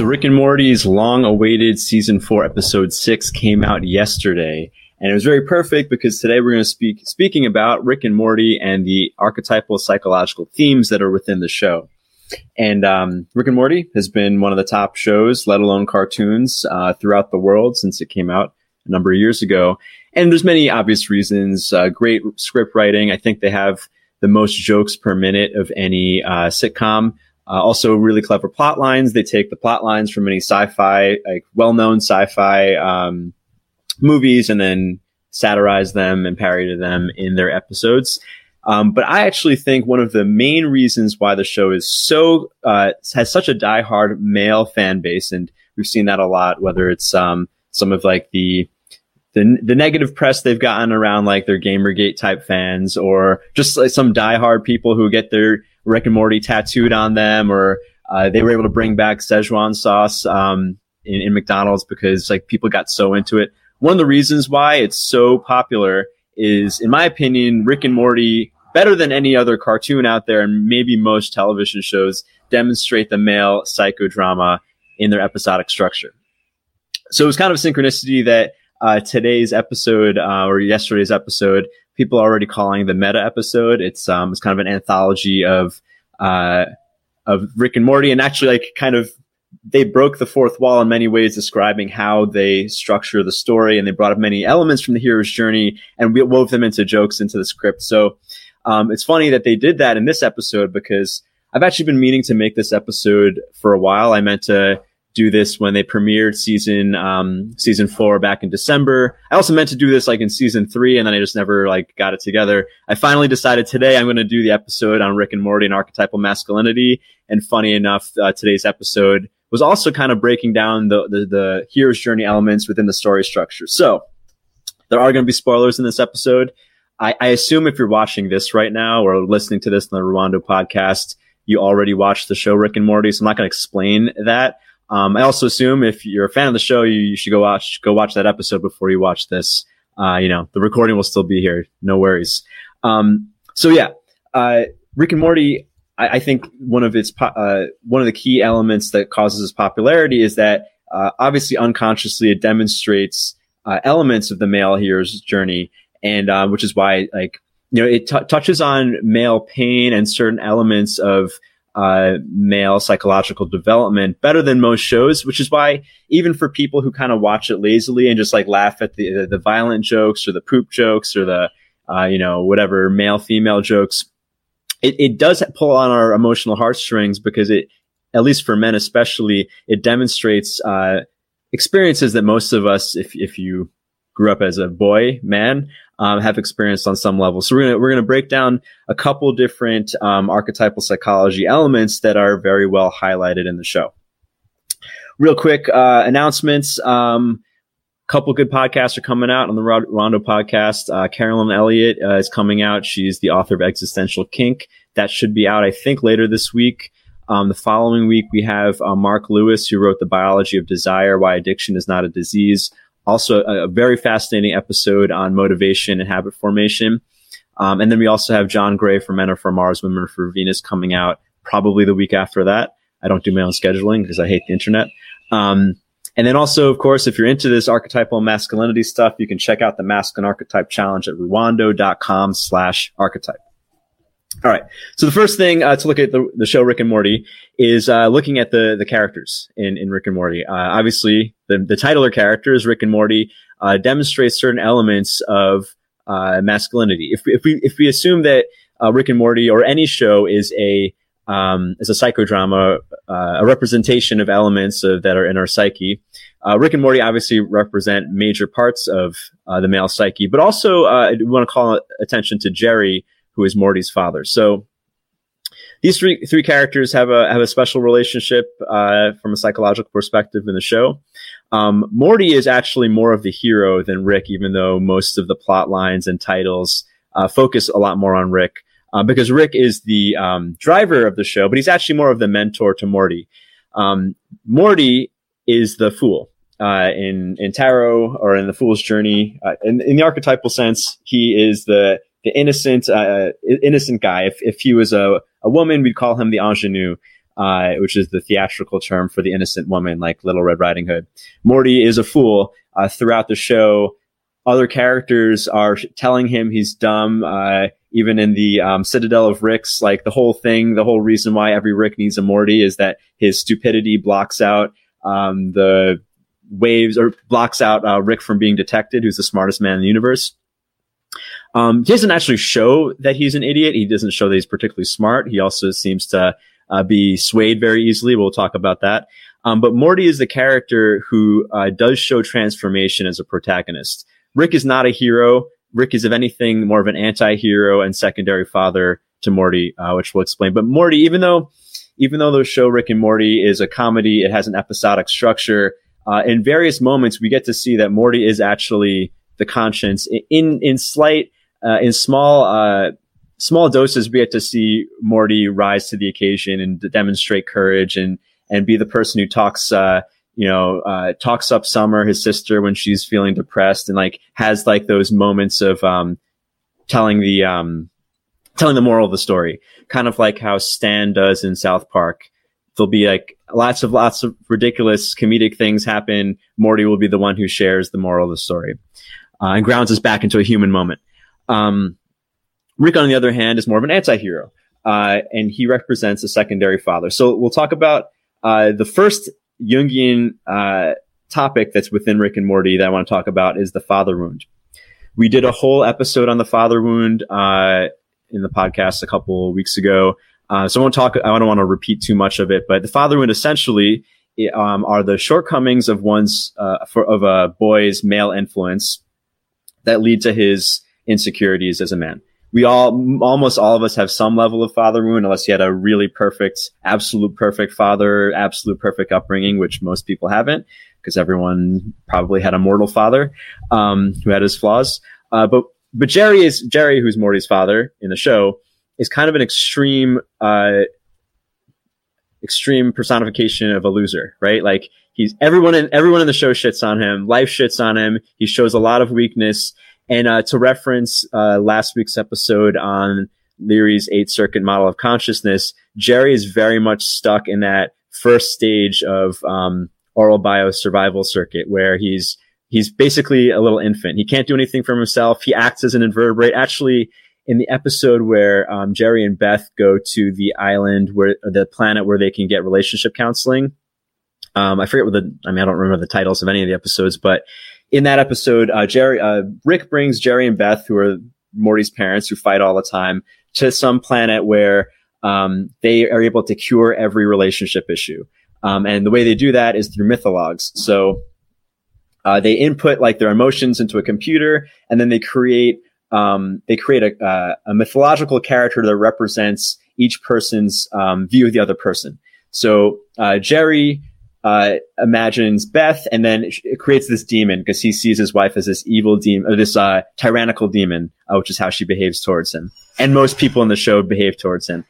So Rick and Morty's long-awaited season four, episode six came out yesterday, and it was very perfect because today we're going to speak speaking about Rick and Morty and the archetypal psychological themes that are within the show. And um, Rick and Morty has been one of the top shows, let alone cartoons, uh, throughout the world since it came out a number of years ago. And there's many obvious reasons. Uh, great script writing. I think they have the most jokes per minute of any uh, sitcom. Uh, also, really clever plot lines. They take the plot lines from many sci-fi, like well-known sci-fi um, movies, and then satirize them and parody them in their episodes. Um, but I actually think one of the main reasons why the show is so uh, has such a diehard male fan base, and we've seen that a lot, whether it's um, some of like the the, the negative press they've gotten around like their Gamergate type fans, or just like some diehard people who get their Rick and Morty tattooed on them, or uh, they were able to bring back Szechuan sauce um, in, in McDonald's because like people got so into it. One of the reasons why it's so popular is, in my opinion, Rick and Morty, better than any other cartoon out there, and maybe most television shows, demonstrate the male psychodrama in their episodic structure. So it was kind of a synchronicity that uh, today's episode uh, or yesterday's episode, people are already calling the meta episode. It's um, it's kind of an anthology of uh, of Rick and Morty, and actually, like, kind of they broke the fourth wall in many ways, describing how they structure the story, and they brought up many elements from the hero's journey and we wove them into jokes into the script. So um, it's funny that they did that in this episode because I've actually been meaning to make this episode for a while. I meant to do this when they premiered season um, season four back in December. I also meant to do this like in season three, and then I just never like got it together. I finally decided today I'm going to do the episode on Rick and Morty and archetypal masculinity. And funny enough, uh, today's episode was also kind of breaking down the, the the hero's journey elements within the story structure. So there are going to be spoilers in this episode. I, I assume if you're watching this right now or listening to this on the Ruwando podcast, you already watched the show Rick and Morty. So I'm not going to explain that. Um, I also assume if you're a fan of the show, you, you, should go watch go watch that episode before you watch this. Uh, you know, the recording will still be here. No worries. Um, so yeah, uh, Rick and Morty. I, I think one of its po- uh, one of the key elements that causes its popularity is that uh, obviously unconsciously it demonstrates uh, elements of the male hero's journey, and uh, which is why like you know it t- touches on male pain and certain elements of uh, male psychological development better than most shows, which is why even for people who kind of watch it lazily and just like laugh at the the violent jokes or the poop jokes or the uh, you know whatever male female jokes, it, it does pull on our emotional heartstrings because it at least for men especially it demonstrates uh, experiences that most of us if if you grew up as a boy man um, have experienced on some level. So we're gonna we're gonna break down a couple different um, archetypal psychology elements that are very well highlighted in the show. Real quick uh, announcements. Um, couple good podcasts are coming out on the Ruwando podcast. Uh, Carolyn Elliott uh, is coming out. She's the author of Existential Kink. That should be out, I think, later this week. Um, the following week, we have uh, Marc Lewis, who wrote The Biology of Desire Why Addiction is Not a Disease also a, a very fascinating episode on motivation and habit formation. Um, and then we also have John Gray for Men Are for Mars, Women Are for Venus coming out probably the week after that. I don't do my own scheduling because I hate the internet. Um, and then also, of course, if you're into this archetypal masculinity stuff, you can check out the masculine archetype challenge at ruwando.com slash archetype. All right. So the first thing uh, to look at the, the, show Rick and Morty is uh, looking at the the characters in, in Rick and Morty. Uh, obviously, the the titular characters Rick and Morty uh, demonstrates certain elements of uh, masculinity. If if we if we assume that uh, Rick and Morty or any show is a um, is a psychodrama, a representation of elements of, that are in our psyche. Rick and Morty obviously represent major parts of the male psyche, but also we want to call attention to Jerry who is Morty's father. So these three three characters have a have a special relationship uh, from a psychological perspective in the show. Um, Morty is actually more of the hero than Rick, even though most of the plot lines and titles uh, focus a lot more on Rick. Uh, because Rick is the um, driver of the show, but he's actually more of the mentor to Morty. Um, Morty is the fool. Uh, in in tarot or in the fool's journey, uh, in, in the archetypal sense, he is the the innocent uh, innocent guy. If if he was a a woman, we'd call him the ingenue. uh, which is the theatrical term for the innocent woman, like Little Red Riding Hood. Morty is a fool. Uh, throughout the show, other characters are telling him he's dumb. Uh, even in the um, Citadel of Ricks, like the whole thing, the whole reason why every Rick needs a Morty is that his stupidity blocks out um, the waves or blocks out uh, Rick from being detected, who's the smartest man in the universe. Um, he doesn't actually show that he's an idiot. He doesn't show that he's particularly smart. He also seems to uh, be swayed very easily. We'll talk about that. Um, but Morty is the character who uh, does show transformation as a protagonist. Rick is not a hero. Rick is, if anything, more of an anti-hero and secondary father to Morty, uh, which we'll explain. But Morty, even though, even though the show Rick and Morty is a comedy, it has an episodic structure. Uh, in various moments, we get to see that Morty is actually the conscience. In in slight, uh, in small, uh, small doses, we get to see Morty rise to the occasion and demonstrate courage and and be the person who talks uh, you know, uh, talks up Summer, his sister, when she's feeling depressed and like has like those moments of, um, telling the, um, telling the moral of the story, kind of like how Stan does in South Park. There'll be like lots of, lots of ridiculous comedic things happen. Morty will be the one who shares the moral of the story, uh, and grounds us back into a human moment. Um, Rick, on the other hand, is more of an anti-hero. Uh, and he represents a secondary father. So we'll talk about uh, the first Jungian uh, topic that's within Rick and Morty that I want to talk about is the father wound. We did a whole episode on the father wound uh, in the podcast a couple weeks ago. Uh, so I won't talk. I don't want to repeat too much of it, but the father wound essentially um, are the shortcomings of one's uh, for, of a boy's male influence that lead to his insecurities as a man we all, almost all of us have some level of father wound, unless you had a really perfect, absolute perfect father, absolute perfect upbringing, which most people haven't, because everyone probably had a mortal father, um, who had his flaws. Uh, but, but Jerry is, Jerry, who's Morty's father in the show, is kind of an extreme, uh, extreme personification of a loser, right? Like he's everyone in everyone in the show shits on him. Life shits on him. He shows a lot of weakness. And uh, to reference uh, last week's episode on Leary's eight circuit model of consciousness, Jerry is very much stuck in that first stage of um, oral bio survival circuit where he's he's basically a little infant. He can't do anything for himself. He acts as an invertebrate. Actually, in the episode where um, Jerry and Beth go to the island where the planet where they can get relationship counseling. Um, I forget what the, I mean, I don't remember the titles of any of the episodes, but in that episode, uh, Jerry, uh, Rick brings Jerry and Beth, who are Morty's parents, who fight all the time, to some planet where um, they are able to cure every relationship issue. Um, and the way they do that is through mythologs. So uh, they input like their emotions into a computer, and then they create um, they create a, uh, a, mythological character that represents each person's um, view of the other person. So uh, Jerry uh, imagines Beth and then it creates this demon because he sees his wife as this evil demon, or this uh, tyrannical demon, uh, which is how she behaves towards him. And most people in the show behave towards him.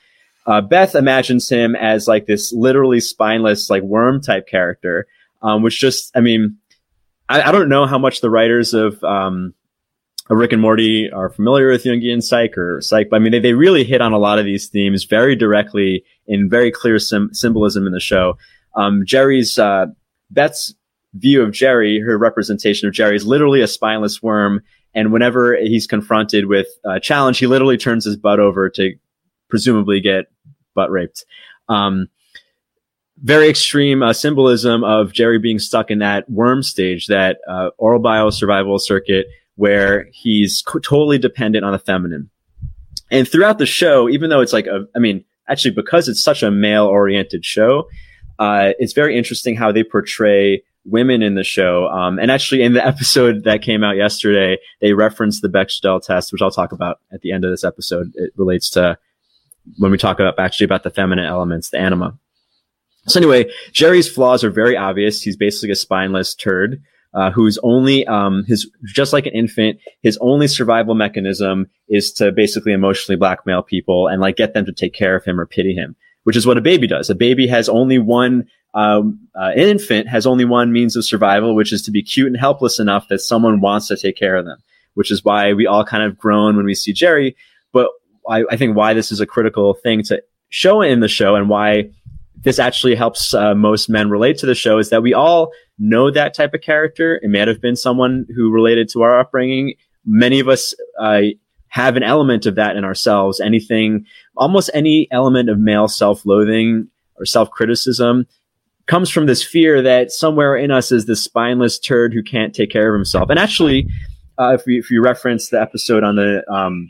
Uh, Beth imagines him as like this literally spineless, like worm type character, um, which just, I mean, I, I, don't know how much the writers of, um, Rick and Morty are familiar with Jungian psych or psych, but I mean, they, they really hit on a lot of these themes very directly in very clear sim- symbolism in the show. Um, Jerry's, uh, Beth's view of Jerry, her representation of Jerry is literally a spineless worm. And whenever he's confronted with a challenge, he literally turns his butt over to presumably get butt raped. Um, very extreme uh, symbolism of Jerry being stuck in that worm stage, that uh, oral bio survival circuit where he's co- totally dependent on the feminine. And throughout the show, even though it's like a, I mean, actually because it's such a male oriented show, uh, it's very interesting how they portray women in the show. Um, and actually, in the episode that came out yesterday, they referenced the Bechdel test, which I'll talk about at the end of this episode. It relates to when we talk about actually about the feminine elements, the anima. So anyway, Jerry's flaws are very obvious. He's basically a spineless turd. Uh, who's only um, his just like an infant his only survival mechanism is to basically emotionally blackmail people and like get them to take care of him or pity him which is what a baby does. A baby has only one, um, uh, an infant has only one means of survival, which is to be cute and helpless enough that someone wants to take care of them, which is why we all kind of groan when we see Jerry. But I, I think why this is a critical thing to show in the show and why this actually helps uh, most men relate to the show is that we all know that type of character. It may have been someone who related to our upbringing. Many of us uh, have an element of that in ourselves. Anything, almost any element of male self-loathing or self-criticism comes from this fear that somewhere in us is this spineless turd who can't take care of himself. And actually, uh, if, you, if you reference the episode on the um,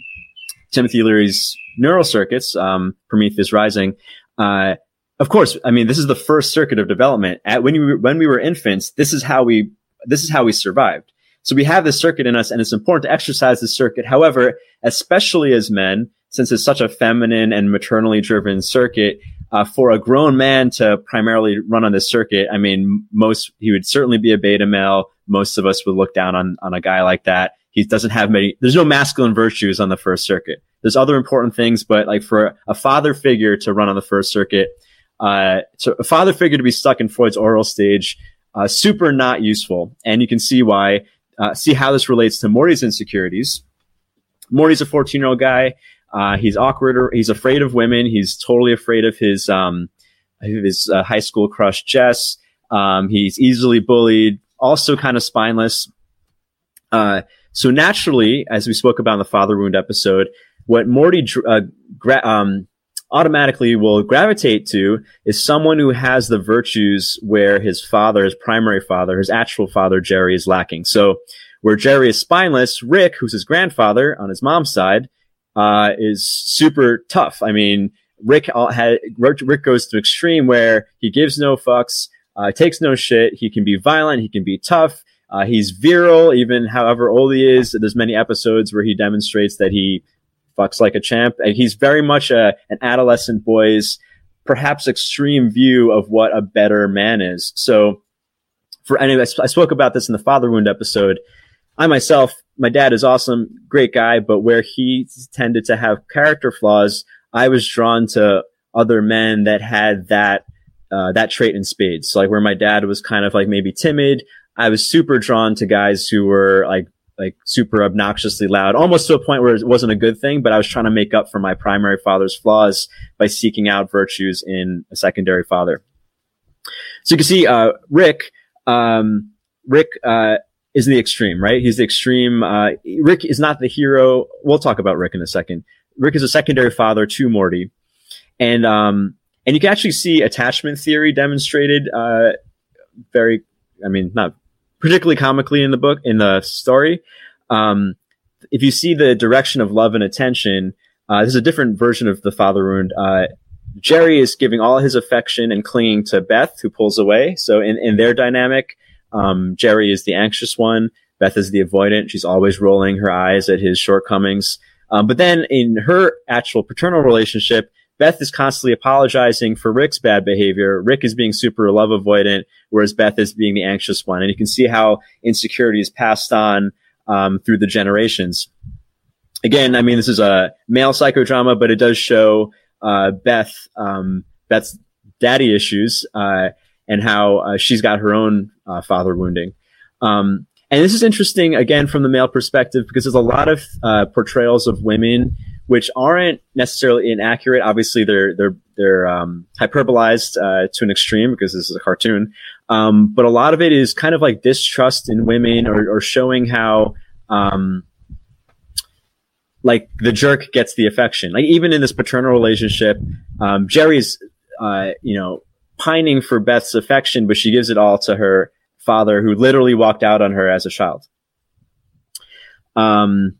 Timothy Leary's neural circuits, um, Prometheus Rising, uh, of course, I mean, this is the first circuit of development. At when you when we were infants, this is how we this is how we survived. So we have this circuit in us, and it's important to exercise this circuit. However, especially as men, since it's such a feminine and maternally driven circuit, uh, for a grown man to primarily run on this circuit, I mean, most he would certainly be a beta male. Most of us would look down on on a guy like that. He doesn't have many. There's no masculine virtues on the first circuit. There's other important things, but like for a father figure to run on the first circuit, uh, so a father figure to be stuck in Freud's oral stage, uh, super not useful. And you can see why, uh, see how this relates to Morty's insecurities. Morty's a 14 year old guy. Uh, he's awkward. He's afraid of women. He's totally afraid of his, um, his uh, high school crush, Jess. Um, he's easily bullied, also kind of spineless. Uh, so naturally, as we spoke about in the father wound episode, what Morty, gra- um, automatically will gravitate to is someone who has the virtues where his father, his primary father, his actual father, Jerry, is lacking. So where Jerry is spineless, Rick, who's his grandfather on his mom's side, uh, is super tough. I mean, Rick had, Rick goes to extreme where he gives no fucks, uh, takes no shit. He can be violent. He can be tough. Uh, he's virile, even however old he is. There's many episodes where he demonstrates that he like a champ. And he's very much a, an adolescent boy's perhaps extreme view of what a better man is. So for anyway, I spoke about this in the father wound episode. I myself, my dad is awesome, great guy, but where he tended to have character flaws, I was drawn to other men that had that uh, that trait in spades. So like where my dad was kind of like maybe timid, I was super drawn to guys who were like like super obnoxiously loud, almost to a point where it wasn't a good thing, but I was trying to make up for my primary father's flaws by seeking out virtues in a secondary father. So you can see, uh, Rick, um, Rick, uh, is the extreme, right? He's the extreme. Uh, Rick is not the hero. We'll talk about Rick in a second. Rick is a secondary father to Morty. And, um, and you can actually see attachment theory demonstrated, uh, very, I mean, not particularly comically in the book in the story. Um, if you see the direction of love and attention, uh, this is a different version of the father wound. Uh, Jerry is giving all his affection and clinging to Beth, who pulls away. So in, in their dynamic, um, Jerry is the anxious one. Beth is the avoidant. She's always rolling her eyes at his shortcomings. Um, but then in her actual paternal relationship, Beth is constantly apologizing for Rick's bad behavior. Rick is being super love avoidant, whereas Beth is being the anxious one. And you can see how insecurity is passed on um, through the generations. Again, I mean, this is a male psychodrama, but it does show uh, Beth, um, Beth's daddy issues, uh, and how uh, she's got her own uh, father wounding. Um, and this is interesting again from the male perspective because there's a lot of uh, portrayals of women which aren't necessarily inaccurate. Obviously, they're they're they're um, hyperbolized uh, to an extreme because this is a cartoon. Um, but a lot of it is kind of like distrust in women or, or showing how um, like the jerk gets the affection. Like even in this paternal relationship, um, Jerry's uh, you know pining for Beth's affection, but she gives it all to her father, who literally walked out on her as a child. Um,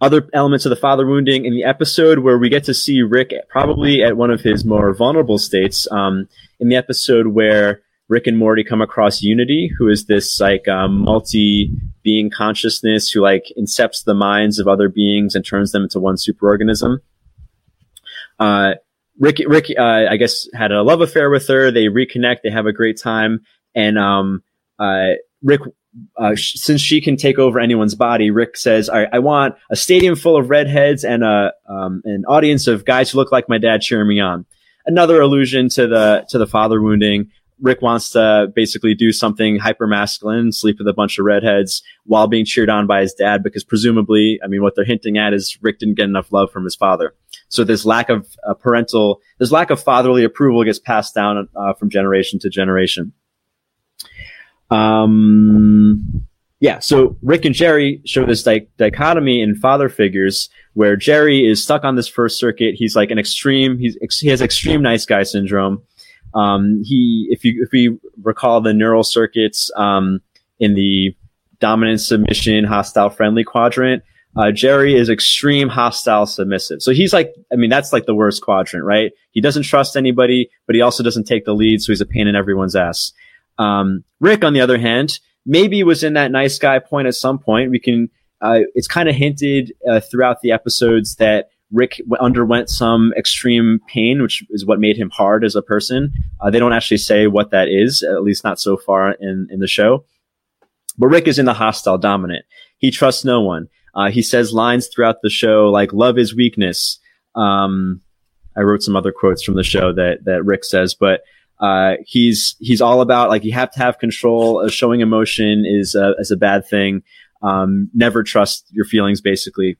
other elements of the father wounding in the episode where we get to see Rick probably at one of his more vulnerable states. Um, in the episode where Rick and Morty come across Unity, who is this like um, multi-being consciousness who like incepts the minds of other beings and turns them into one superorganism. Uh, Rick, Rick, uh, I guess had a love affair with her. They reconnect. They have a great time, and um, uh, Rick uh, sh- since she can take over anyone's body, Rick says, I, I want a stadium full of redheads and a, um, an audience of guys who look like my dad cheering me on. Another allusion to the, to the father wounding. Rick wants to basically do something hyper masculine, sleep with a bunch of redheads while being cheered on by his dad, because presumably, I mean, what they're hinting at is Rick didn't get enough love from his father. So this lack of uh, parental, this lack of fatherly approval gets passed down uh, from generation to generation. Um, yeah, so Rick and Jerry show this di- dichotomy in father figures where Jerry is stuck on this first circuit. He's like an extreme, he's, he has extreme nice guy syndrome um, he, if you if we recall the neural circuits um, in the dominant submission hostile friendly quadrant, uh, Jerry is extreme hostile submissive. So he's like, I mean, that's like the worst quadrant, right? He doesn't trust anybody, but he also doesn't take the lead, so he's a pain in everyone's ass. Um, Rick, on the other hand, maybe was in that nice guy point at some point. We can, uh, it's kind of hinted uh, throughout the episodes that Rick underwent some extreme pain, which is what made him hard as a person. Uh, they don't actually say what that is, at least not so far in, in the show. But Rick is in the hostile dominant. He trusts no one. Uh, he says lines throughout the show like "love is weakness." Um, I wrote some other quotes from the show that that Rick says, but uh, he's he's all about like you have to have control. Uh, showing emotion is a, is a bad thing. Um, never trust your feelings, basically.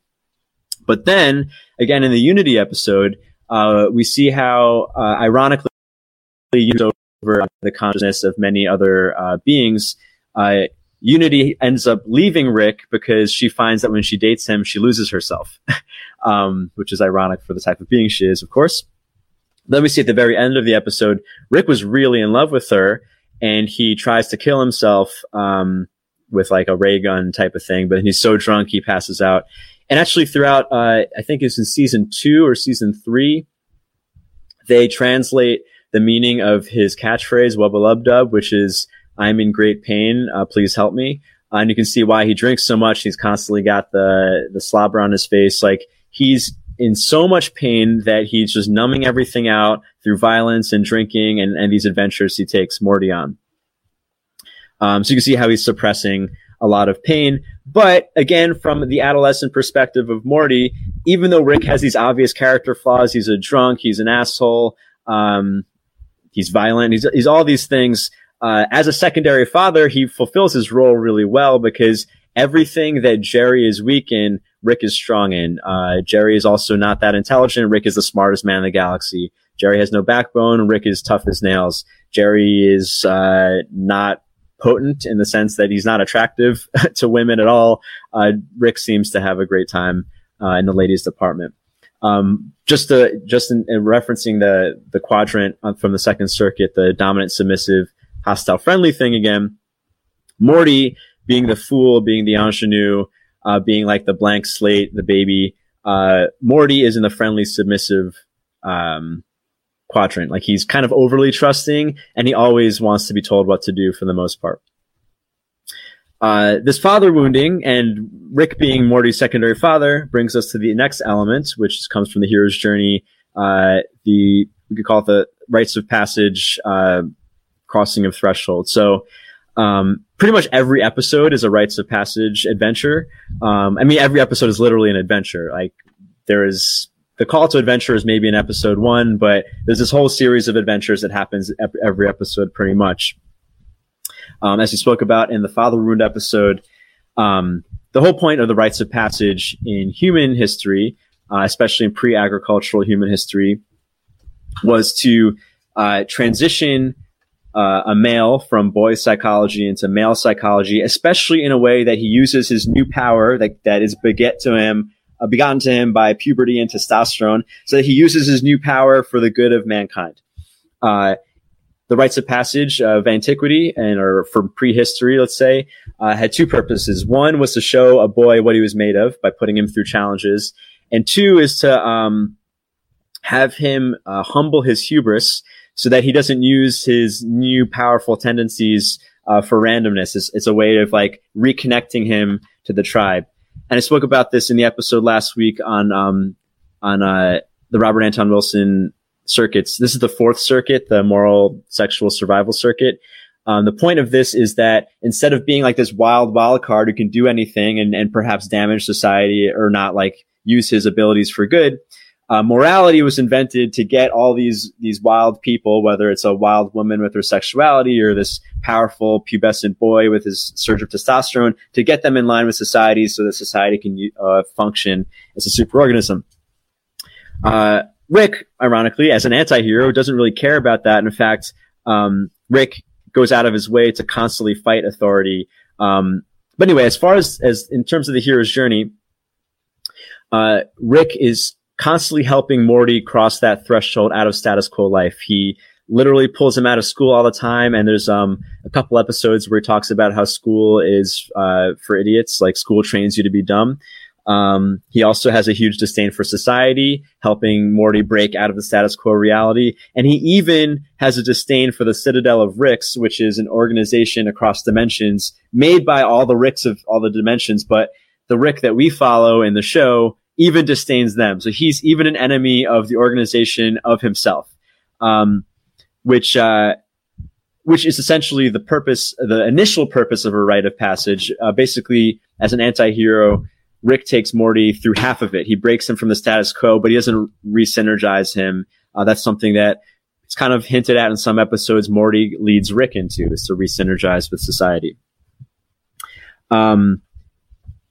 But then again, in the Unity episode, uh, we see how, uh, ironically, over the consciousness of many other uh, beings. Uh, Unity ends up leaving Rick because she finds that when she dates him, she loses herself, um, which is ironic for the type of being she is, of course. Then we see at the very end of the episode, Rick was really in love with her, and he tries to kill himself um, with like a ray gun type of thing, but he's so drunk he passes out. And actually, throughout, uh, I think it's in season two or season three, they translate the meaning of his catchphrase "Wubba Lub Dub," which is "I'm in great pain, uh, please help me." Uh, and you can see why he drinks so much. He's constantly got the the slobber on his face. Like he's in so much pain that he's just numbing everything out through violence and drinking and, and these adventures he takes Morty on. Um, so you can see how he's suppressing a lot of pain. But again, from the adolescent perspective of Morty, even though Rick has these obvious character flaws, he's a drunk, he's an asshole, um, he's violent, he's, he's all these things. Uh, as a secondary father, he fulfills his role really well because everything that Jerry is weak in, Rick is strong in. Uh, Jerry is also not that intelligent. Rick is the smartest man in the galaxy. Jerry has no backbone. Rick is tough as nails. Jerry is uh, not potent in the sense that he's not attractive to women at all. Uh, Rick seems to have a great time uh, in the ladies department. Um, just to, just in, in, referencing the the quadrant from the second circuit, the dominant, submissive, hostile, friendly thing again. Morty being the fool, being the ingenue, uh, being like the blank slate, the baby. Uh, Morty is in the friendly, submissive um, quadrant. Like he's kind of overly trusting and he always wants to be told what to do for the most part. Uh, this father wounding and Rick being Morty's secondary father brings us to the next element, which comes from the hero's journey. Uh, the, we could call it the rites of passage, uh, crossing of threshold. So, um, pretty much every episode is a rites of passage adventure. Um, I mean, every episode is literally an adventure. Like there is the call to adventure is maybe in episode one, but there's this whole series of adventures that happens every episode pretty much. Um, as we spoke about in the Father Wound episode, um, the whole point of the rites of passage in human history, uh, especially in pre-agricultural human history, was to uh, transition uh, a male from boy psychology into male psychology, especially in a way that he uses his new power that, that is beget to him uh, begotten to him by puberty and testosterone, so that he uses his new power for the good of mankind. Uh, the rites of passage of antiquity and or from prehistory, let's say, uh, had two purposes. One was to show a boy what he was made of by putting him through challenges, and two is to um, have him uh, humble his hubris so that he doesn't use his new powerful tendencies uh, for randomness. It's, it's a way of like reconnecting him to the tribe and I spoke about this in the episode last week on um, on uh, the Robert Anton Wilson circuits. This is the fourth circuit, the moral sexual survival circuit. Um, the point of this is that instead of being like this wild wild card who can do anything and, and perhaps damage society or not like use his abilities for good, uh, morality was invented to get all these these wild people, whether it's a wild woman with her sexuality or this powerful pubescent boy with his surge of testosterone, to get them in line with society so that society can uh, function as a superorganism. Uh, Rick, ironically, as an anti-hero, doesn't really care about that. In fact, um, Rick goes out of his way to constantly fight authority. Um, but anyway, as far as, as in terms of the hero's journey, uh, Rick is constantly helping Morty cross that threshold out of status quo life. He literally pulls him out of school all the time. And there's um, a couple episodes where he talks about how school is uh, for idiots, like school trains you to be dumb. Um, he also has a huge disdain for society, helping Morty break out of the status quo reality. And he even has a disdain for the Citadel of Ricks, which is an organization across dimensions made by all the Ricks of all the dimensions. But the Rick that we follow in the show even disdains them. So he's even an enemy of the organization of himself, um, which uh, which is essentially the purpose, the initial purpose of a rite of passage. Uh, basically, as an anti-hero, Rick takes Morty through half of it. He breaks him from the status quo, but he doesn't re-synergize him. Uh, that's something that it's kind of hinted at in some episodes. Morty leads Rick into is to re-synergize with society. Um,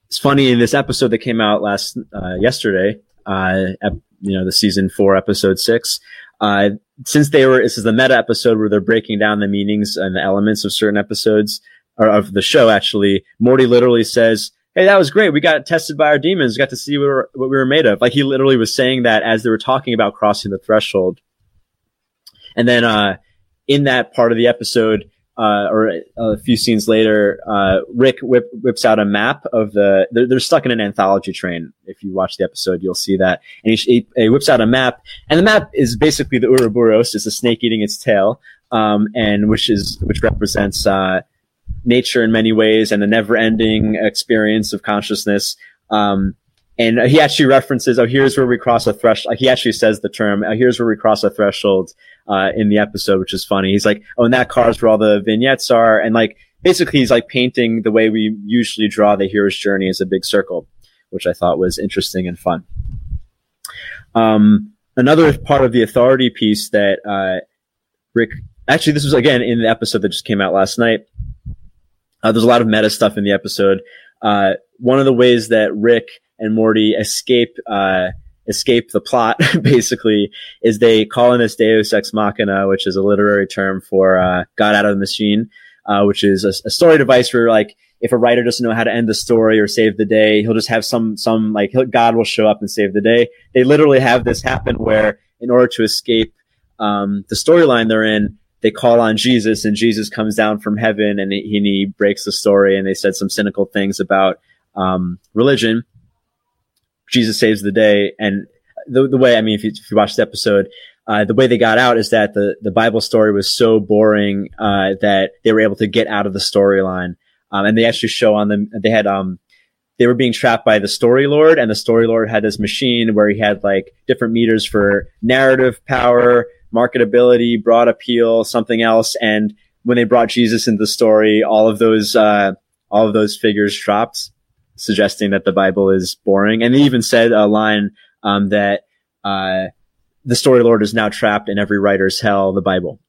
it's funny in this episode that came out last uh, yesterday, uh, ep- you know, the season four, episode six. Uh, since they were, this is the meta episode where they're breaking down the meanings and the elements of certain episodes or of the show. Actually, Morty literally says, "Hey, that was great. We got tested by our demons. Got to see what we were, what we were made of." Like he literally was saying that as they were talking about crossing the threshold. And then, uh, in that part of the episode, uh, or a few scenes later, uh, Rick whip, whips out a map of the, they're, they're, stuck in an anthology train. If you watch the episode, you'll see that. And he, he, whips out a map and the map is basically the Ouroboros. It's a snake eating its tail. Um, and which is, which represents, uh, nature in many ways and the never ending experience of consciousness. Um, and he actually references, oh, here's where we cross a threshold. He actually says the term, oh, here's where we cross a threshold, uh, in the episode, which is funny. He's like, oh, and that car's where all the vignettes are. And like, basically he's like painting the way we usually draw the hero's journey as a big circle, which I thought was interesting and fun. Um, another part of the authority piece that, uh, Rick, actually, this was again in the episode that just came out last night. Uh, there's a lot of meta stuff in the episode. Uh, one of the ways that Rick and Morty escape uh, escape the plot basically is they call in this Deus ex machina, which is a literary term for uh, God out of the machine, uh, which is a, a, story device where like if a writer doesn't know how to end the story or save the day, he'll just have some some like God will show up and save the day. They literally have this happen where in order to escape um, the storyline they're in, they call on Jesus and Jesus comes down from heaven and he, he breaks the story and they said some cynical things about um, religion Jesus saves the day. And the, the way, I mean, if you, if you watch the episode, uh, the way they got out is that the, the Bible story was so boring, uh, that they were able to get out of the storyline. Um, and they actually show on them, they had, um, they were being trapped by the story lord and the story lord had this machine where he had like different meters for narrative power, marketability, broad appeal, something else. And when they brought Jesus into the story, all of those, uh, all of those figures dropped suggesting that the Bible is boring. And they even said a line um, that uh, the story lord is now trapped in every writer's hell, the Bible.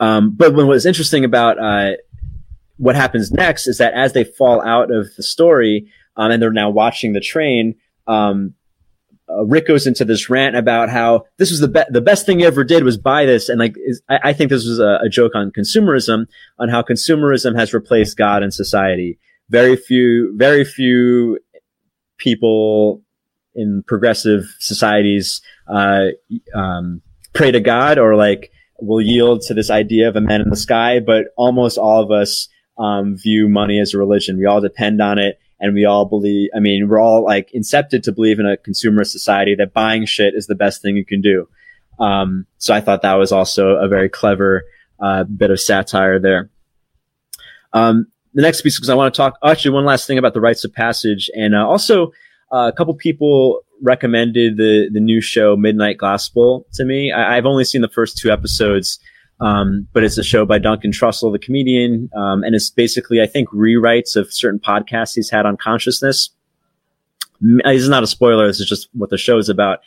Um, but what was interesting about uh, what happens next is that as they fall out of the story um, and they're now watching the train, um, uh, Rick goes into this rant about how this was the be- the best thing he ever did was buy this, and like is, I-, I, think this was a, a, joke on consumerism, on how consumerism has replaced God in society, very few, very few people in progressive societies, uh, um, pray to God or like will yield to this idea of a man in the sky. But almost all of us, um, view money as a religion. We all depend on it. And we all believe, I mean, we're all like incepted to believe in a consumer society that buying shit is the best thing you can do. Um, so I thought that was also a very clever, uh, bit of satire there. Um, the next piece because I want to talk actually one last thing about the rites of passage, and uh, also uh, a couple people recommended the the new show Midnight Gospel to me. I, have only seen the first two episodes, um, but it's a show by Duncan Trussell, the comedian, um, and it's basically I think rewrites of certain podcasts he's had on consciousness. this is not a spoiler. This is just what the show is about.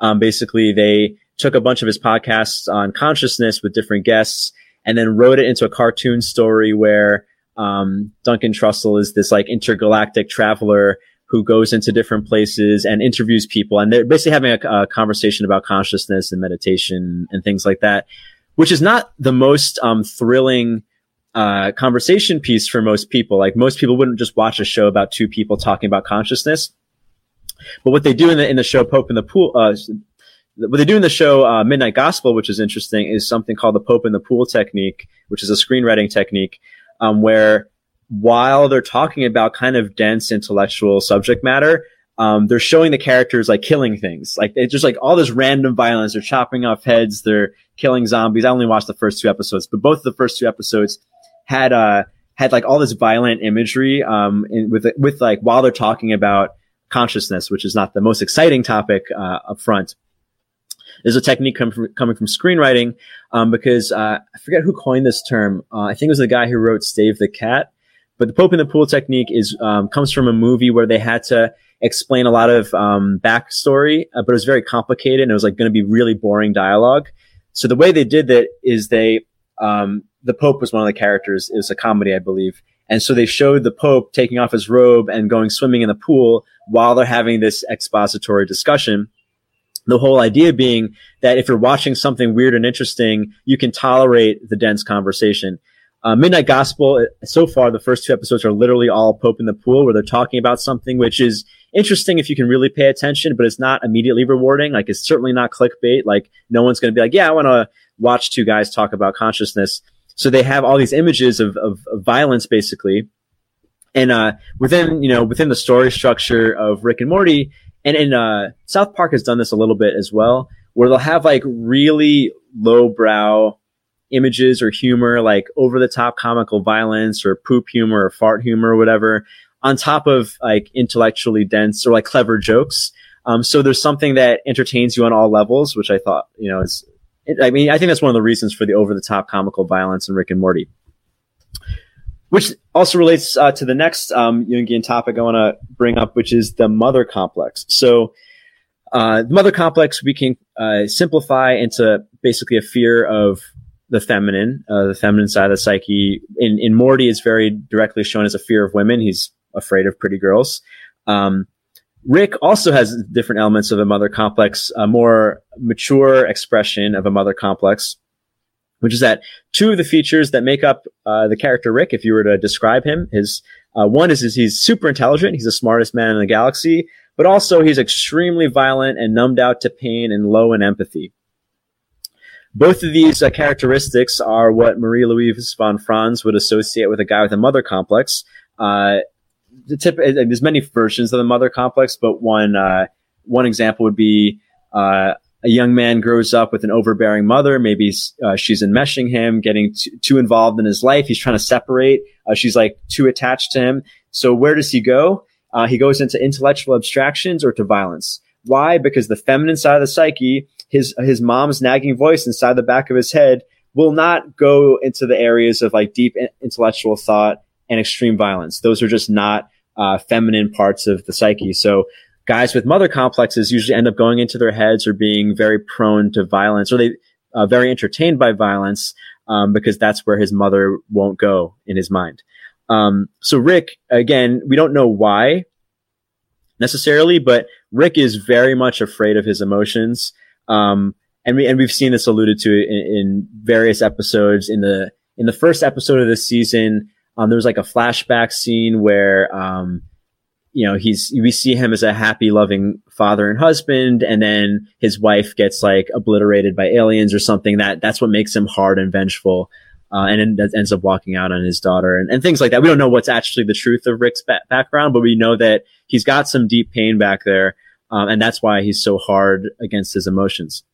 Um, basically, they took a bunch of his podcasts on consciousness with different guests and then wrote it into a cartoon story where um, Duncan Trussell is this like intergalactic traveler who goes into different places and interviews people. And they're basically having a, a conversation about consciousness and meditation and things like that, which is not the most um, thrilling uh, conversation piece for most people. Like most people wouldn't just watch a show about two people talking about consciousness. But what they do in the in the show Pope in the Pool, uh, what they do in the show uh, Midnight Gospel, which is interesting, is something called the Pope in the Pool technique, which is a screenwriting technique, um, where while they're talking about kind of dense intellectual subject matter, um, they're showing the characters like killing things. Like it's just like all this random violence. They're chopping off heads. They're killing zombies. I only watched the first two episodes, but both of the first two episodes had uh had like all this violent imagery um in, with with like while they're talking about consciousness, which is not the most exciting topic uh, up front. There's a technique com- coming from screenwriting um, because uh, I forget who coined this term. Uh, I think it was the guy who wrote Save the Cat. But the Pope in the Pool technique is um, comes from a movie where they had to explain a lot of um, backstory, uh, but it was very complicated and it was like going to be really boring dialogue. So the way they did that is they um, the Pope was one of the characters. It was a comedy, I believe. And so they showed the Pope taking off his robe and going swimming in the pool while they're having this expository discussion. The whole idea being that if you're watching something weird and interesting, you can tolerate the dense conversation. Uh, Midnight Gospel, so far, the first two episodes are literally all Pope in the pool where they're talking about something which is interesting if you can really pay attention, but it's not immediately rewarding. Like it's certainly not clickbait. Like no one's going to be like, yeah, I want to watch two guys talk about consciousness. So they have all these images of, of, of violence basically. And, uh, within, you know, within the story structure of Rick and Morty, and, and, uh, South Park has done this a little bit as well, where they'll have like really lowbrow images or humor, like over the top comical violence or poop humor or fart humor or whatever, on top of like intellectually dense or like clever jokes. Um, so there's something that entertains you on all levels, which I thought, you know, is I mean, I think that's one of the reasons for the over the top comical violence in Rick and Morty. Which also relates uh, to the next um, Jungian topic I want to bring up, which is the mother complex. So, uh, the mother complex we can uh, simplify into basically a fear of the feminine, uh, the feminine side of the psyche. In in Morty, it's very directly shown as a fear of women. He's afraid of pretty girls. Um, Rick also has different elements of a mother complex, a more mature expression of a mother complex, which is that two of the features that make up uh, the character Rick, if you were to describe him, his uh, one is, is he's super intelligent, he's the smartest man in the galaxy, but also he's extremely violent and numbed out to pain and low in empathy. Both of these uh, characteristics are what Marie Louise von Franz would associate with a guy with a mother complex. Uh, the tip, uh, there's many versions of the mother complex, but one uh, one example would be uh, a young man grows up with an overbearing mother. Maybe uh, she's enmeshing him, getting t- too involved in his life. He's trying to separate. Uh, she's like too attached to him. So where does he go? Uh, he goes into intellectual abstractions or to violence. Why? Because the feminine side of the psyche, his his mom's nagging voice inside the back of his head, will not go into the areas of like deep intellectual thought and extreme violence. Those are just not uh, feminine parts of the psyche. So guys with mother complexes usually end up going into their heads or being very prone to violence or they uh, very entertained by violence um, because that's where his mother won't go in his mind. Um, so Rick, again, we don't know why necessarily, but Rick is very much afraid of his emotions. Um, and we, and we've seen this alluded to in, in various episodes in the, in the first episode of this season, um, there was like a flashback scene where, um, you know, he's, we see him as a happy, loving father and husband. And then his wife gets like obliterated by aliens or something that that's what makes him hard and vengeful. Uh, and ends up walking out on his daughter and, and things like that. We don't know what's actually the truth of Rick's ba- background, but we know that he's got some deep pain back there. Um, and that's why he's so hard against his emotions.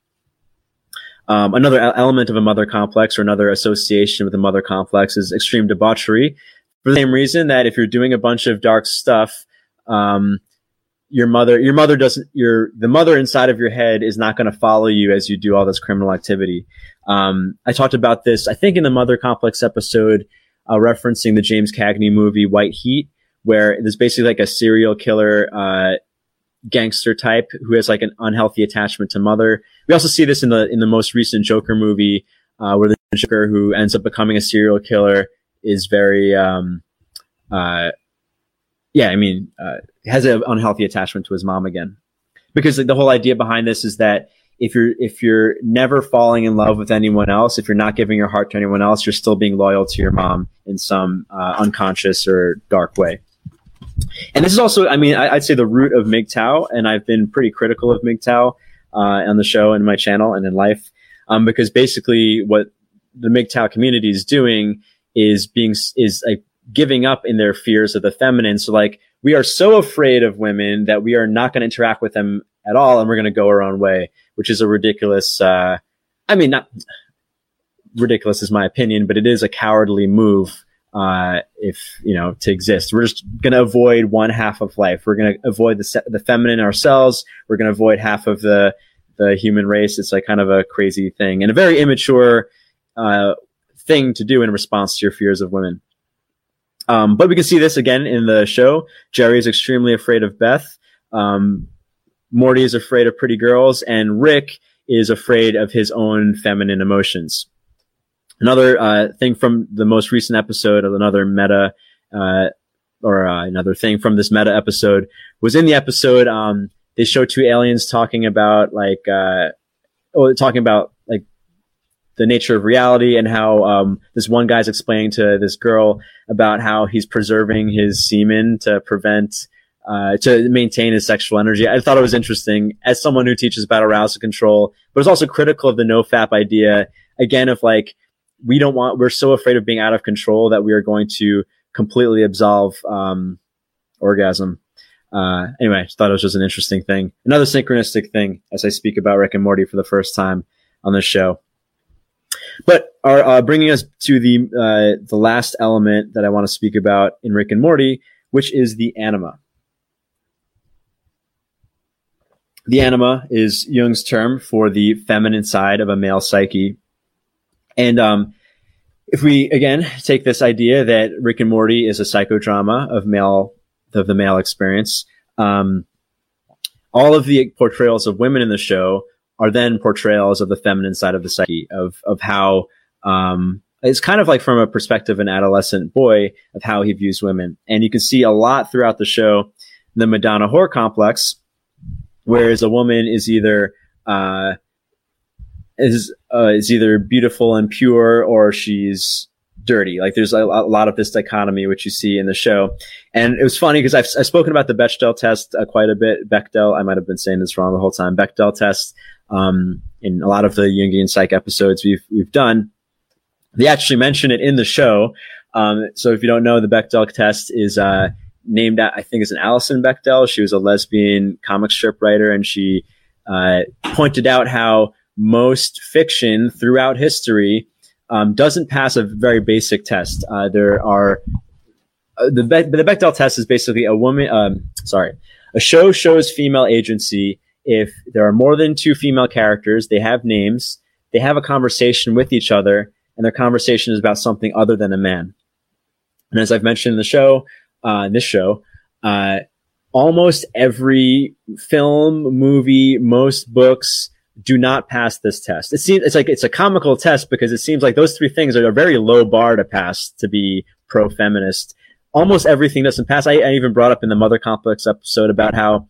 Um, another element of a mother complex or another association with a mother complex is extreme debauchery. For the same reason that if you're doing a bunch of dark stuff, um, your mother, your mother doesn't, your, the mother inside of your head is not going to follow you as you do all this criminal activity. Um, I talked about this, I think in the mother complex episode, uh, referencing the James Cagney movie White Heat, where there's basically like a serial killer, uh, gangster type who has like an unhealthy attachment to mother. We also see this in the in the most recent Joker movie, uh, where the Joker who ends up becoming a serial killer is very, um, uh, yeah, I mean, uh, has an unhealthy attachment to his mom again, because the whole idea behind this is that if you're if you're never falling in love with anyone else, if you're not giving your heart to anyone else, you're still being loyal to your mom in some uh, unconscious or dark way. And this is also, I mean, I, would say the root of MGTOW, and I've been pretty critical of MGTOW uh, on the show and my channel and in life, um, because basically what the MGTOW community is doing is being is like giving up in their fears of the feminine. So like we are so afraid of women that we are not going to interact with them at all, and we're going to go our own way, which is a ridiculous. Uh, I mean, not ridiculous is my opinion, but it is a cowardly move uh, if you know to exist. We're just going to avoid one half of life. We're going to avoid the the feminine ourselves. We're going to avoid half of the the human race. It's like kind of a crazy thing and a very immature uh, thing to do in response to your fears of women. Um, but we can see this again in the show. Jerry is extremely afraid of Beth. Um, Morty is afraid of pretty girls, and Rick is afraid of his own feminine emotions. Another uh, thing from the most recent episode of another meta, uh, or uh, another thing from this meta episode was in the episode. Um, they show two aliens talking about like, uh, oh, talking about the nature of reality and how um, this one guy's explaining to this girl about how he's preserving his semen to prevent uh, to maintain his sexual energy. I thought it was interesting as someone who teaches about arousal control, but it's also critical of the no fap idea again of like we don't want, we're so afraid of being out of control that we are going to completely absolve, um, orgasm. Uh, anyway, I thought it was just an interesting thing. Another synchronistic thing as I speak about Rick and Morty for the first time on this show. But are uh, bringing us to the uh, the last element that I want to speak about in Rick and Morty, which is the anima. The anima is Jung's term for the feminine side of a male psyche, and um, if we again take this idea that Rick and Morty is a psychodrama of male of the male experience, um, all of the portrayals of women in the show are then portrayals of the feminine side of the psyche of of how um, it's kind of like from a perspective an adolescent boy of how he views women, and you can see a lot throughout the show the Madonna whore complex, whereas a woman is either uh, is uh, is either beautiful and pure or she's dirty. Like there's a, a, lot of this dichotomy which you see in the show, and it was funny because I've, I've spoken about the Bechdel test uh, quite a bit. Bechdel, I might have been saying this wrong the whole time. Bechdel test um, in a lot of the Jungian psych episodes we've we've done. They actually mention it in the show. Um, so if you don't know, the Bechdel test is uh, named I think it's an Alison Bechdel. She was a lesbian comic strip writer, and she uh, pointed out how most fiction throughout history um, doesn't pass a very basic test. Uh, there are uh, the Be- the Bechdel test is basically a woman. Um, sorry, a show shows female agency if there are more than two female characters. They have names. They have a conversation with each other, and their conversation is about something other than a man. And as I've mentioned in the show, uh, in this show, uh, almost every film, movie, most books, do not pass this test. It seems it's like it's a comical test because it seems like those three things are a very low bar to pass to be pro feminist. Almost everything doesn't pass. I, I, even brought up in the Mother Complex episode about how,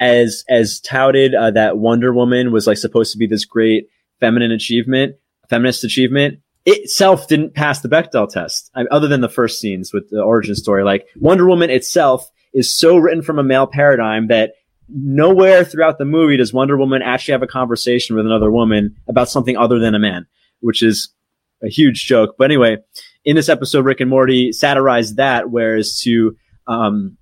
as as touted, uh, that Wonder Woman was like supposed to be this great feminine achievement, feminist achievement. Itself didn't pass the Bechdel test, I other than the first scenes with the origin story. Like Wonder Woman itself is so written from a male paradigm that nowhere throughout the movie does Wonder Woman actually have a conversation with another woman about something other than a man, which is a huge joke. But anyway, in this episode, Rick and Morty satirized that, whereas to um,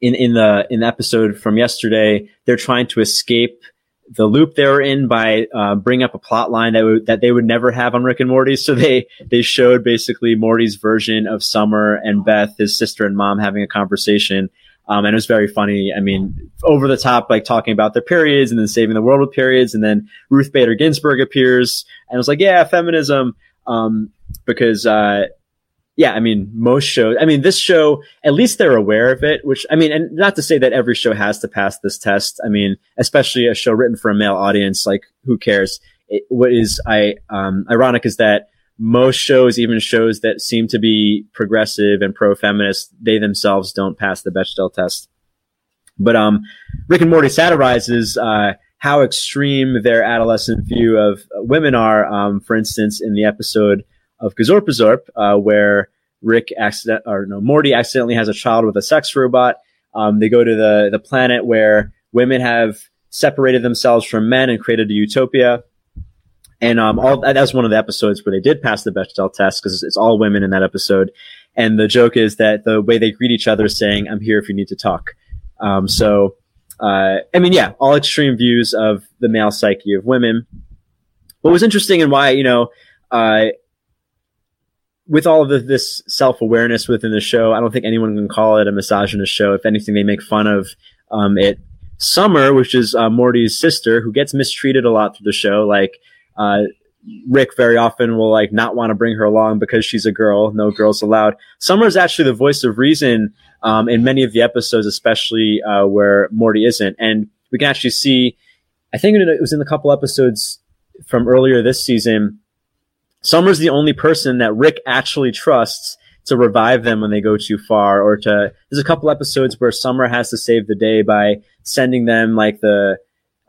in in the in the episode from yesterday, they're trying to escape the loop they were in by uh, bringing up a plot line that w- that they would never have on Rick and Morty. So they they showed basically Morty's version of Summer and Beth, his sister and mom, having a conversation um, and it was very funny. I mean, over the top, like talking about their periods and then saving the world with periods. And then Ruth Bader Ginsburg appears and it was like, yeah, feminism. Um, because, uh, yeah, I mean, most shows, I mean, this show, at least they're aware of it, which, I mean, and not to say that every show has to pass this test. I mean, especially a show written for a male audience, like, who cares? It, what is, I, um, ironic is that most shows, even shows that seem to be progressive and pro-feminist, they themselves don't pass the Bechdel test. But, um, Rick and Morty satirizes, uh, how extreme their adolescent view of women are. Um, for instance, in the episode, of Gazorpazorp, uh, where Rick accident or no Morty accidentally has a child with a sex robot. Um, they go to the the planet where women have separated themselves from men and created a utopia. And um, all that's one of the episodes where they did pass the Bechdel test because it's all women in that episode. And the joke is that the way they greet each other is saying, "I'm here if you need to talk." Um, so, uh, I mean, yeah, all extreme views of the male psyche of women. What was interesting and why you know uh, with all of the, this self awareness within the show, I don't think anyone can call it a misogynist show. If anything, they make fun of um, it. Summer, which is uh, Morty's sister, who gets mistreated a lot through the show, like uh, Rick very often will like not want to bring her along because she's a girl. No girls allowed. Summer is actually the voice of reason um, in many of the episodes, especially uh, where Morty isn't, and we can actually see. I think it was in a couple episodes from earlier this season Summer's the only person that Rick actually trusts to revive them when they go too far or to there's a couple episodes where Summer has to save the day by sending them like the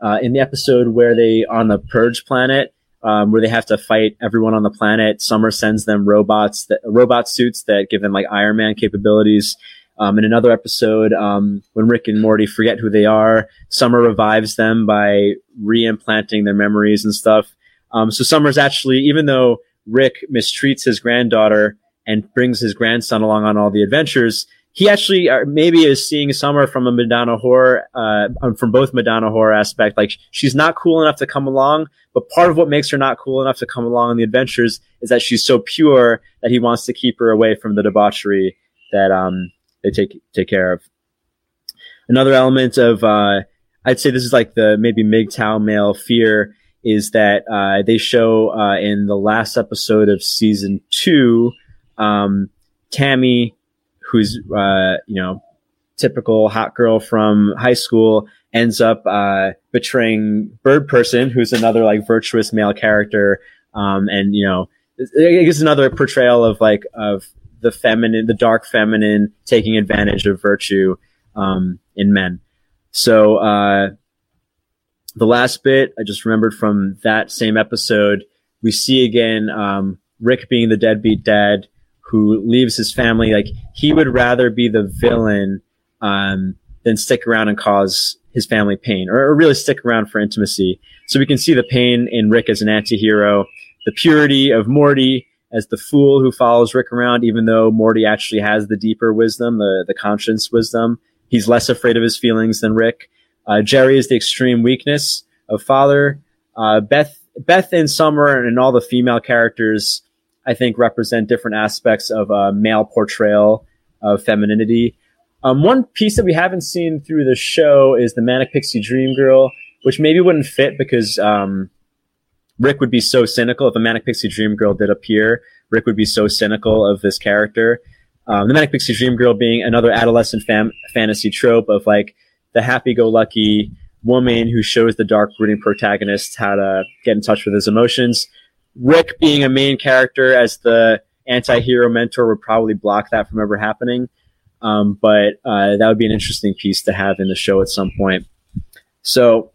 uh, in the episode where they on the purge planet um, where they have to fight everyone on the planet Summer sends them robots that robot suits that give them like Iron Man capabilities. Um, in another episode um, when Rick and Morty forget who they are Summer revives them by reimplanting their memories and stuff um, so Summer's actually, even though Rick mistreats his granddaughter and brings his grandson along on all the adventures, he actually uh, maybe is seeing Summer from a Madonna whore, uh, um, from both Madonna whore aspect. Like she's not cool enough to come along, but part of what makes her not cool enough to come along on the adventures is that she's so pure that he wants to keep her away from the debauchery that um, they take take care of. Another element of uh, I'd say this is like the maybe MGTOW male fear is that uh, they show uh, in the last episode of season two, um, Tammy, who's uh, you know typical hot girl from high school, ends up uh, betraying Bird Person, who's another like virtuous male character, um, and you know I guess another portrayal of like of the feminine, the dark feminine taking advantage of virtue um, in men. So uh, the last bit I just remembered from that same episode, we see again um, Rick being the deadbeat dad who leaves his family. Like he would rather be the villain um, than stick around and cause his family pain, or, or, really stick around for intimacy. So we can see the pain in Rick as an anti-hero, the purity of Morty as the fool who follows Rick around, even though Morty actually has the deeper wisdom, the the conscience wisdom. He's less afraid of his feelings than Rick. Uh, Jerry is the extreme weakness of father. Uh, Beth, Beth and Summer and all the female characters, I think, represent different aspects of a male portrayal of femininity. Um, one piece that we haven't seen through the show is the Manic Pixie Dream Girl, which maybe wouldn't fit because um, Rick would be so cynical if a Manic Pixie Dream Girl did appear. Rick would be so cynical of this character. Um, the Manic Pixie Dream Girl being another adolescent fam- fantasy trope of like the happy-go-lucky woman who shows the dark brooding protagonist how to get in touch with his emotions. Rick being a main character as the anti-hero mentor would probably block that from ever happening. Um, but uh, that would be an interesting piece to have in the show at some point. So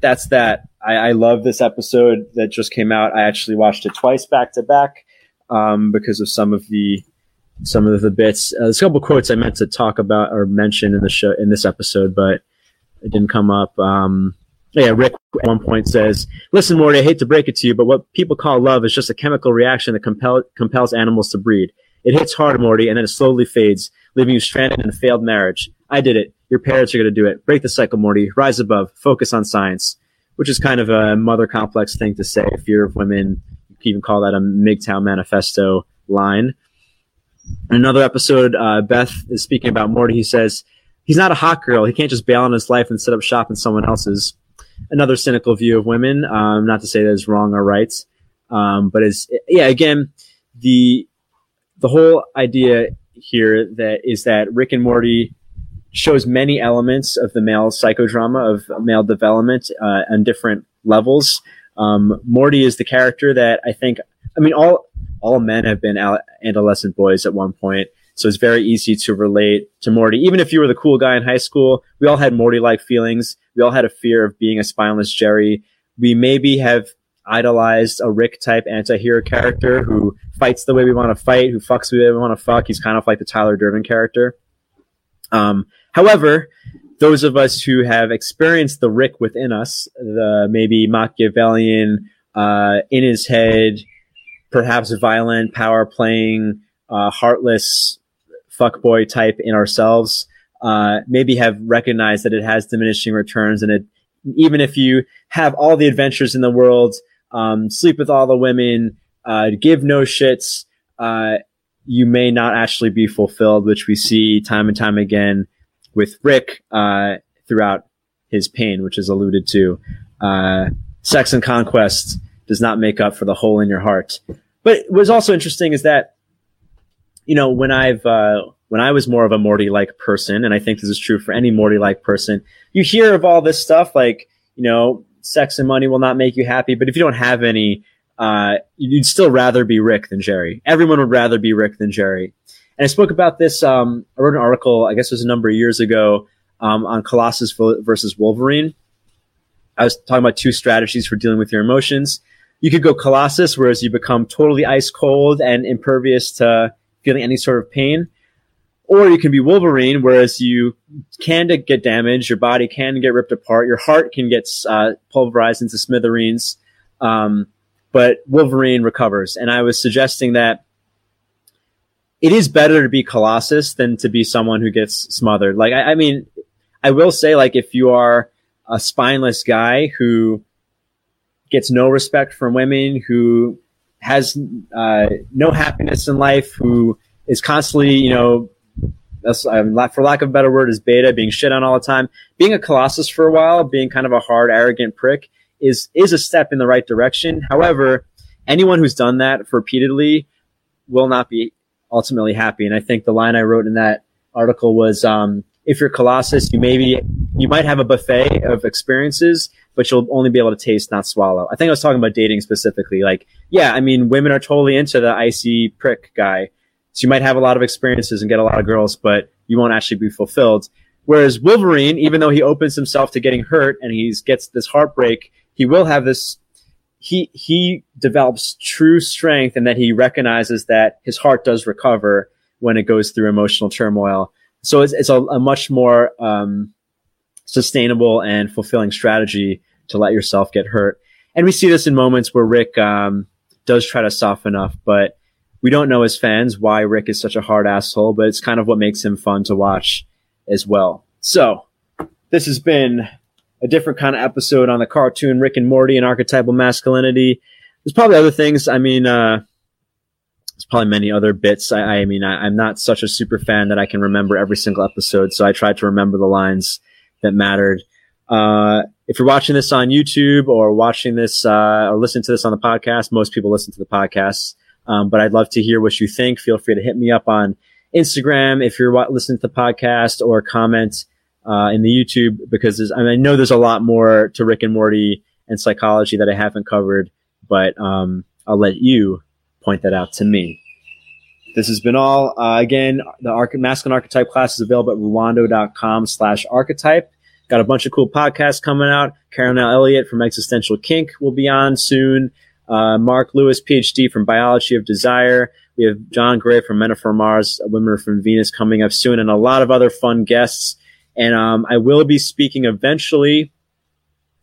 that's that. I, I love this episode that just came out. I actually watched it twice back to back um, because of some of the some of the bits. Uh, there's a couple quotes I meant to talk about or mention in the show in this episode, but it didn't come up. Um, yeah, Rick at one point says, "Listen, Morty, I hate to break it to you, but what people call love is just a chemical reaction that compel- compels animals to breed. It hits hard, Morty, and then it slowly fades, leaving you stranded in a failed marriage. I did it. Your parents are going to do it. Break the cycle, Morty. Rise above. Focus on science." Which is kind of a mother complex thing to say. Fear of women, you can even call that a MGTOW manifesto line. In another episode, uh, Beth is speaking about Morty. He says, he's not a hot girl. He can't just bail on his life and set up shop in someone else's. Another cynical view of women. Um, not to say that it's wrong or right. Um, but it's, yeah, again, the, the whole idea here that is that Rick and Morty shows many elements of the male psychodrama of male development uh, on different levels. Um, Morty is the character that I think. I mean, all all men have been adolescent boys at one point. So it's very easy to relate to Morty. Even if you were the cool guy in high school, we all had Morty-like feelings. We all had a fear of being a spineless Jerry. We maybe have idolized a Rick type anti-hero character who fights the way we want to fight, who fucks the way we want to fuck. He's kind of like the Tyler Durden character. Um, however, those of us who have experienced the Rick within us, the maybe Machiavellian, uh, in his head, perhaps violent, power playing, uh, heartless fuckboy type in ourselves, uh, maybe have recognized that it has diminishing returns. And it, even if you have all the adventures in the world, um, sleep with all the women, uh, give no shits, uh, you may not actually be fulfilled, which we see time and time again with Rick uh, throughout his pain, which is alluded to. Uh, sex and conquest does not make up for the hole in your heart. But what's also interesting is that you know, when I've, uh, when I was more of a Morty like person, and I think this is true for any Morty like person, you hear of all this stuff like, you know, sex and money will not make you happy. But if you don't have any, uh, you'd still rather be Rick than Jerry. Everyone would rather be Rick than Jerry. And I spoke about this. Um, I wrote an article, I guess it was a number of years ago, um, on Colossus versus Wolverine. I was talking about two strategies for dealing with your emotions. You could go Colossus, whereas you become totally ice cold and impervious to feeling any sort of pain. Or you can be Wolverine, whereas you can get damaged, your body can get ripped apart, your heart can get uh, pulverized into smithereens, um, but Wolverine recovers. And I was suggesting that it is better to be Colossus than to be someone who gets smothered. Like, I, I mean, I will say, like, if you are a spineless guy who gets no respect from women, who has uh, no happiness in life, who is constantly, you know, for lack of a better word, is beta, being shit on all the time. Being a colossus for a while, being kind of a hard, arrogant prick, is is a step in the right direction. However, anyone who's done that repeatedly will not be ultimately happy. And I think the line I wrote in that article was, um, if you're Colossus, you maybe you might have a buffet of experiences, but you'll only be able to taste, not swallow. I think I was talking about dating specifically. Like, yeah, I mean, women are totally into the icy prick guy. So you might have a lot of experiences and get a lot of girls, but you won't actually be fulfilled. Whereas Wolverine, even though he opens himself to getting hurt and he gets this heartbreak, he will have this, he, he develops true strength and that he recognizes that his heart does recover when it goes through emotional turmoil. So it's, it's a, a much more, um, sustainable and fulfilling strategy to let yourself get hurt. And we see this in moments where Rick um, does try to soften up, but we don't know as fans why Rick is such a hard asshole, but it's kind of what makes him fun to watch as well. So this has been a different kind of episode on the cartoon Rick and Morty and archetypal masculinity. There's probably other things. I mean, uh, there's probably many other bits. I, I mean, I, am not such a super fan that I can remember every single episode, so I tried to remember the lines that mattered. Uh, if you're watching this on YouTube or watching this uh, or listening to this on the podcast, most people listen to the podcast. Um, but I'd love to hear what you think. Feel free to hit me up on Instagram if you're listening to the podcast or comment uh, in the YouTube because I, mean, I know there's a lot more to Rick and Morty and psychology that I haven't covered, but um, I'll let you point that out to me. This has been all. Uh, again, the Arch- Masculine Archetype class is available at ruwando.com slash archetype. Got a bunch of cool podcasts coming out. Carolyn Elliott from Existential Kink will be on soon. Uh, Marc Lewis, PhD from Biology of Desire. We have John Gray from Men Are From Mars, Women Are From Venus coming up soon, and a lot of other fun guests. And um, I will be speaking eventually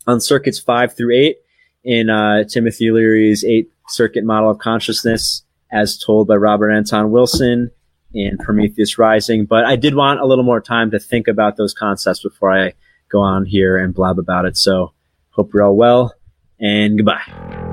on circuits five through eight in uh, Timothy Leary's eight circuit model of consciousness, as told by Robert Anton Wilson in Prometheus Rising. But I did want a little more time to think about those concepts before I go on here and blab about it. So hope you're all well and goodbye.